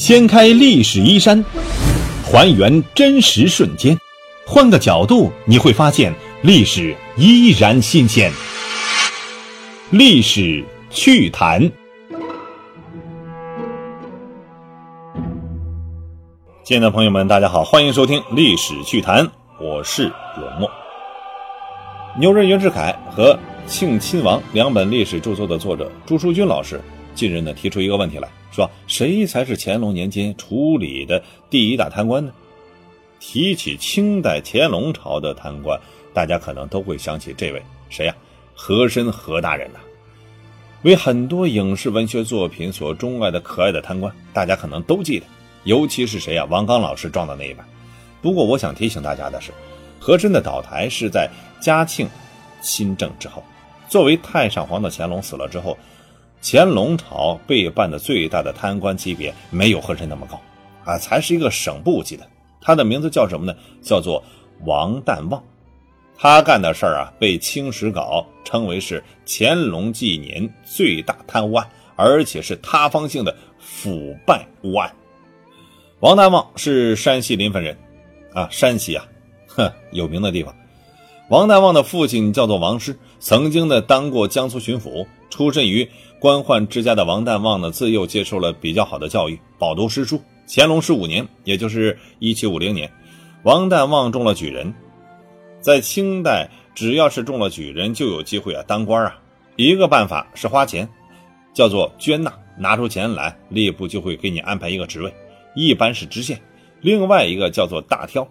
掀开历史衣衫，还原真实瞬间，换个角度你会发现历史依然新鲜。历史趣谈，亲爱的朋友们，大家好，欢迎收听历史趣谈，我是永墨。牛人袁世凯和庆亲王两本历史著作的作者朱书君老师近日呢提出一个问题来。说谁才是乾隆年间处理的第一大贪官呢？提起清代乾隆朝的贪官，大家可能都会想起这位谁呀？和珅何大人呐，为很多影视文学作品所钟爱的可爱的贪官，大家可能都记得，尤其是谁呀？王刚老师撞的那一版。不过我想提醒大家的是，和珅的倒台是在嘉庆新政之后，作为太上皇的乾隆死了之后。乾隆朝被办的最大的贪官级别没有和珅那么高，啊，才是一个省部级的。他的名字叫什么呢？叫做王淡旺。他干的事儿啊，被《清史稿》称为是乾隆纪年最大贪污案，而且是塌方性的腐败污案。王淡旺是山西临汾人，啊，山西啊，哼，有名的地方。王淡旺的父亲叫做王师，曾经呢当过江苏巡抚，出身于。官宦之家的王旦旺呢，自幼接受了比较好的教育，饱读诗书。乾隆十五年，也就是一七五零年，王旦旺中了举人。在清代，只要是中了举人，就有机会啊当官啊。一个办法是花钱，叫做捐纳，拿出钱来，吏部就会给你安排一个职位，一般是知县。另外一个叫做大挑，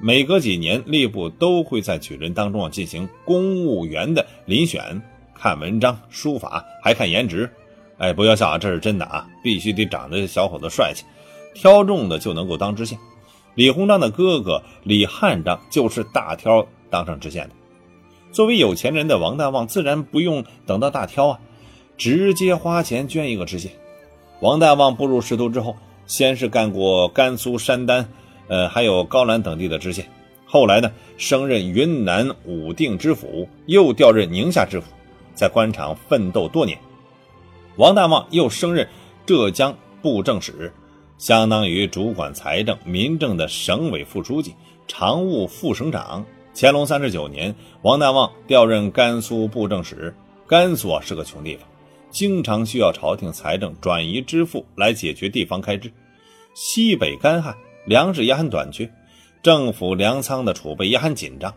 每隔几年，吏部都会在举人当中啊进行公务员的遴选。看文章、书法，还看颜值，哎，不要笑啊，这是真的啊！必须得长得小伙子帅气，挑中的就能够当知县。李鸿章的哥哥李汉章就是大挑当上知县的。作为有钱人的王大旺，自然不用等到大挑啊，直接花钱捐一个知县。王大旺步入仕途之后，先是干过甘肃、山丹，呃，还有高兰等地的知县，后来呢，升任云南武定知府，又调任宁夏知府。在官场奋斗多年，王大旺又升任浙江布政使，相当于主管财政民政的省委副书记、常务副省长。乾隆三十九年，王大旺调任甘肃布政使。甘肃啊是个穷地方，经常需要朝廷财政转移支付来解决地方开支。西北干旱，粮食也很短缺，政府粮仓的储备也很紧张。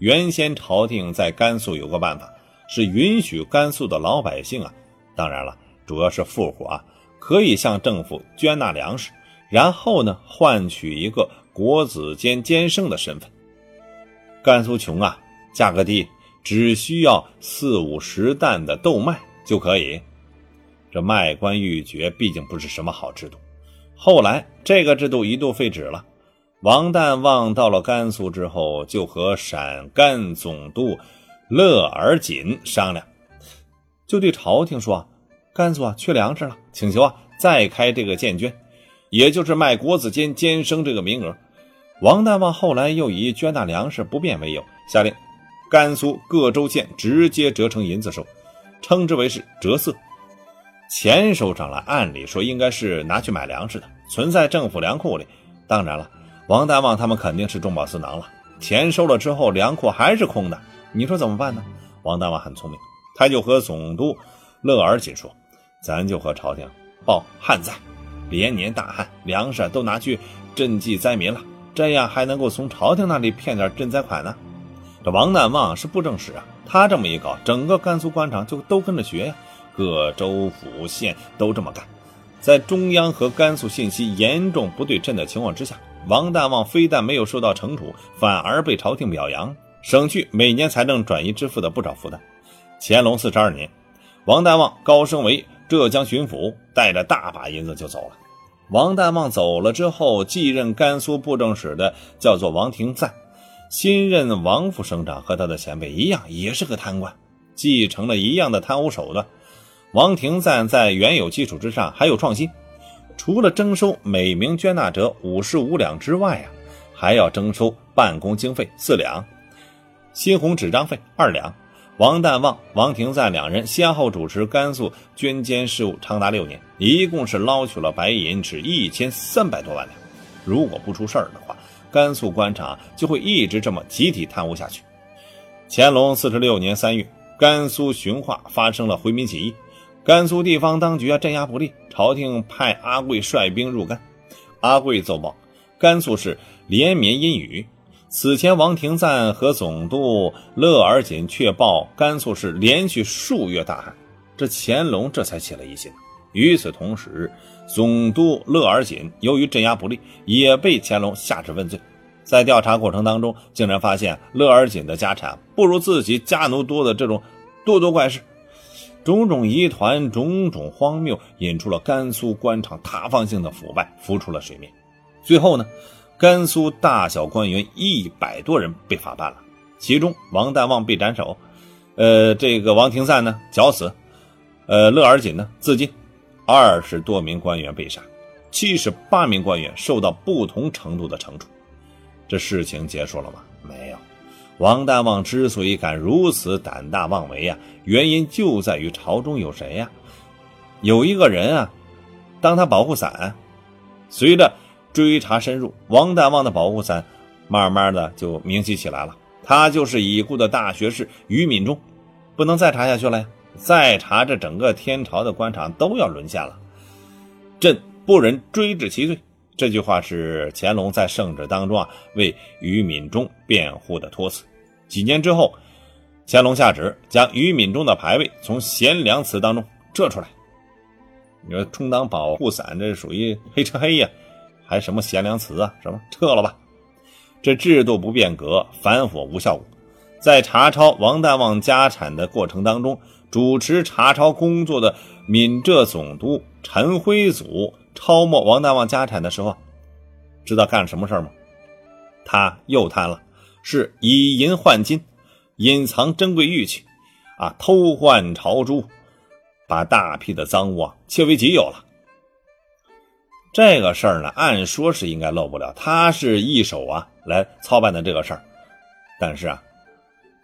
原先朝廷在甘肃有个办法。是允许甘肃的老百姓啊，当然了，主要是富户啊，可以向政府捐纳粮食，然后呢，换取一个国子监监生的身份。甘肃穷啊，价格低，只需要四五十担的豆麦就可以。这卖官鬻爵毕竟不是什么好制度，后来这个制度一度废止了。王旦望到了甘肃之后，就和陕甘总督。乐尔锦商量，就对朝廷说：“甘肃啊，缺粮食了，请求啊，再开这个监捐，也就是卖国子监监生这个名额。”王大旺后来又以捐纳粮食不便为由，下令甘肃各州县直接折成银子收，称之为是折色。钱收上来，按理说应该是拿去买粮食的，存在政府粮库里。当然了，王大旺他们肯定是中饱私囊了，钱收了之后，粮库还是空的。你说怎么办呢？王大旺很聪明，他就和总督乐尔锦说：“咱就和朝廷报旱灾，连年大旱，粮食都拿去赈济灾民了，这样还能够从朝廷那里骗点赈灾款呢。”这王大旺是布政使啊，他这么一搞，整个甘肃官场就都跟着学呀，各州府县都这么干。在中央和甘肃信息严重不对称的情况之下，王大旺非但没有受到惩处，反而被朝廷表扬。省去每年财政转移支付的不少负担。乾隆四十二年，王大旺高升为浙江巡抚，带着大把银子就走了。王大旺走了之后，继任甘肃布政使的叫做王廷赞，新任王副省长和他的前辈一样，也是个贪官，继承了一样的贪污手段。王廷赞在原有基础之上还有创新，除了征收每名捐纳者五十五两之外啊，还要征收办公经费四两。新红纸张费二两，王淡旺、王廷赞两人先后主持甘肃捐监事务长达六年，一共是捞取了白银是一千三百多万两。如果不出事儿的话，甘肃官场就会一直这么集体贪污下去。乾隆四十六年三月，甘肃循化发生了回民起义，甘肃地方当局啊镇压不力，朝廷派阿贵率兵入甘。阿贵奏报，甘肃是连绵阴雨。此前，王廷赞和总督勒尔锦却报甘肃是连续数月大旱，这乾隆这才起了疑心。与此同时，总督勒尔锦由于镇压不力，也被乾隆下旨问罪。在调查过程当中，竟然发现勒尔锦的家产不如自己家奴多的这种多多怪事，种种疑团，种种荒谬，引出了甘肃官场塌方性的腐败浮出了水面。最后呢，甘肃大小官员一百多人被法办了，其中王淡旺被斩首，呃，这个王廷赞呢绞死，呃，勒尔锦呢自尽，二十多名官员被杀，七十八名官员受到不同程度的惩处。这事情结束了吗？没有。王淡旺之所以敢如此胆大妄为呀，原因就在于朝中有谁呀？有一个人啊，当他保护伞。随着追查深入，王大旺的保护伞慢慢的就明晰起来了。他就是已故的大学士于敏中，不能再查下去了呀！再查，这整个天朝的官场都要沦陷了。朕不忍追治其罪。这句话是乾隆在圣旨当中啊为于敏中辩护的托词。几年之后，乾隆下旨将于敏中的牌位从贤良祠当中撤出来。你说充当保护伞，这属于黑吃黑呀？还什么贤良祠啊？什么撤了吧？这制度不变革，反腐无效果。在查抄王大旺家产的过程当中，主持查抄工作的闽浙总督陈辉祖。抄没王大旺家产的时候，知道干了什么事吗？他又贪了，是以银换金，隐藏珍贵玉器，啊，偷换朝珠，把大批的赃物啊窃为己有了。这个事儿呢，按说是应该漏不了，他是一手啊来操办的这个事儿。但是啊，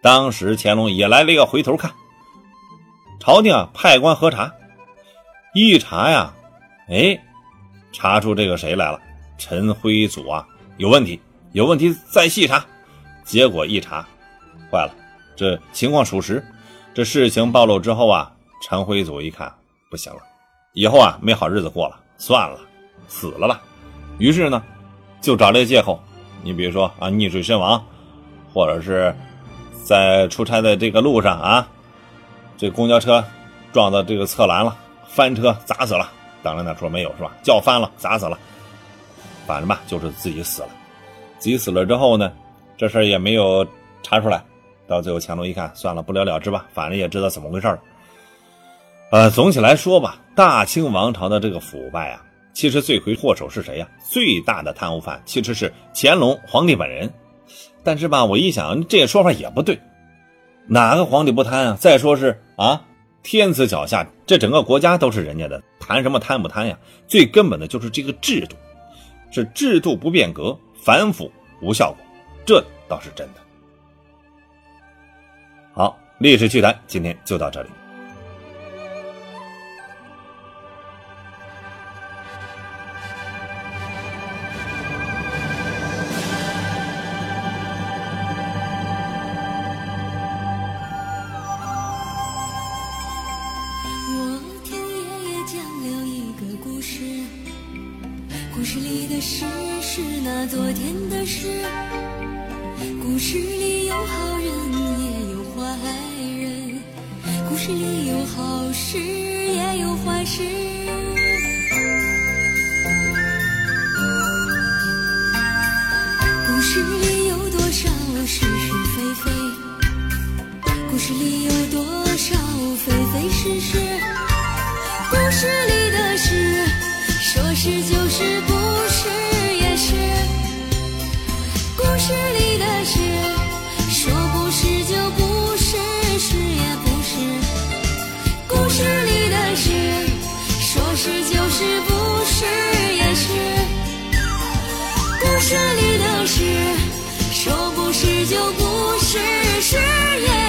当时乾隆也来了一个回头看，朝廷啊派官核查，一查呀，哎。查出这个谁来了？陈辉祖啊，有问题，有问题，再细查。结果一查，坏了，这情况属实。这事情暴露之后啊，陈辉祖一看不行了，以后啊没好日子过了，算了，死了吧。于是呢，就找这借口，你比如说啊，溺水身亡，或者是在出差的这个路上啊，这公交车撞到这个侧栏了，翻车砸死了。当然，那说没有是吧？叫翻了，砸死了，反正吧，就是自己死了。自己死了之后呢，这事儿也没有查出来。到最后，乾隆一看，算了，不了了之吧，反正也知道怎么回事了。呃，总体来说吧，大清王朝的这个腐败啊，其实罪魁祸首是谁呀？最大的贪污犯其实是乾隆皇帝本人。但是吧，我一想，这说法也不对，哪个皇帝不贪啊？再说是啊。天子脚下，这整个国家都是人家的，谈什么贪不贪呀？最根本的就是这个制度，是制度不变革，反腐无效果，这倒是真的。好，历史趣谈今天就到这里。事是那昨天的事，故事里有好人也有坏人，故事里有好事也有坏事。故事里有多少是是非非？故事里有多少非非是是？故事里的事，说是就是。这里的事，说不是就不是，是也